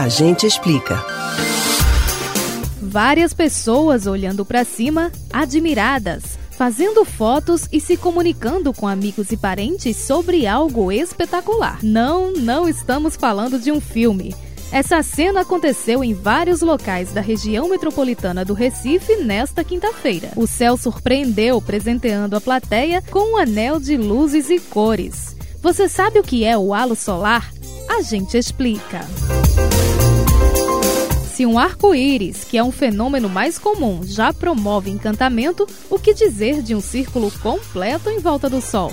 A gente explica. Várias pessoas olhando para cima, admiradas, fazendo fotos e se comunicando com amigos e parentes sobre algo espetacular. Não, não estamos falando de um filme. Essa cena aconteceu em vários locais da região metropolitana do Recife nesta quinta-feira. O céu surpreendeu, presenteando a plateia com um anel de luzes e cores. Você sabe o que é o halo solar? A gente explica. Se um arco-íris, que é um fenômeno mais comum, já promove encantamento, o que dizer de um círculo completo em volta do Sol?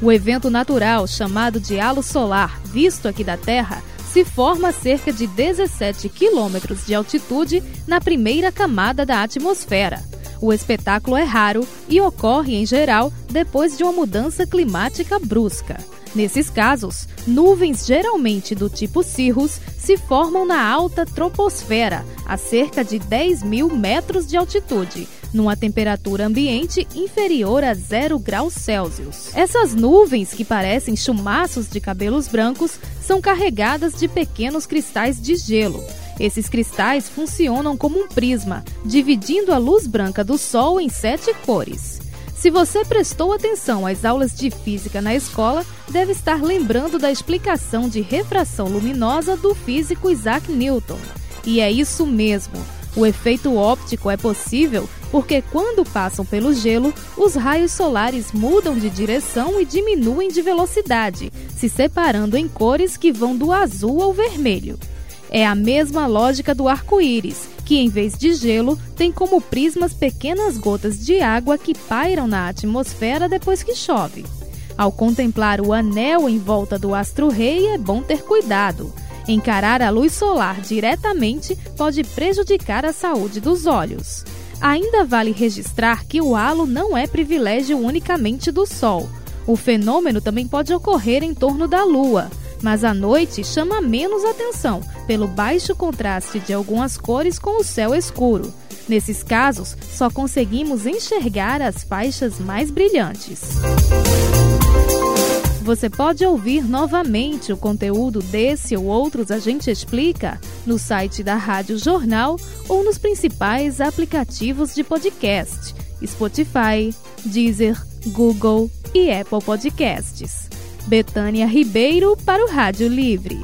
O evento natural, chamado de halo solar, visto aqui da Terra, se forma a cerca de 17 quilômetros de altitude na primeira camada da atmosfera. O espetáculo é raro e ocorre, em geral, depois de uma mudança climática brusca. Nesses casos, nuvens geralmente do tipo cirrus se formam na alta troposfera, a cerca de 10 mil metros de altitude, numa temperatura ambiente inferior a 0 graus Celsius. Essas nuvens, que parecem chumaços de cabelos brancos, são carregadas de pequenos cristais de gelo. Esses cristais funcionam como um prisma, dividindo a luz branca do Sol em sete cores. Se você prestou atenção às aulas de física na escola, deve estar lembrando da explicação de refração luminosa do físico Isaac Newton. E é isso mesmo. O efeito óptico é possível porque, quando passam pelo gelo, os raios solares mudam de direção e diminuem de velocidade, se separando em cores que vão do azul ao vermelho. É a mesma lógica do arco-íris, que em vez de gelo tem como prismas pequenas gotas de água que pairam na atmosfera depois que chove. Ao contemplar o anel em volta do astro-rei, é bom ter cuidado Encarar a luz solar diretamente pode prejudicar a saúde dos olhos. Ainda vale registrar que o halo não é privilégio unicamente do Sol. O fenômeno também pode ocorrer em torno da Lua, mas à noite chama menos atenção pelo baixo contraste de algumas cores com o céu escuro. Nesses casos, só conseguimos enxergar as faixas mais brilhantes. Você pode ouvir novamente o conteúdo desse ou outros A Gente Explica no site da Rádio Jornal ou nos principais aplicativos de podcast: Spotify, Deezer, Google e Apple Podcasts. Betânia Ribeiro para o Rádio Livre.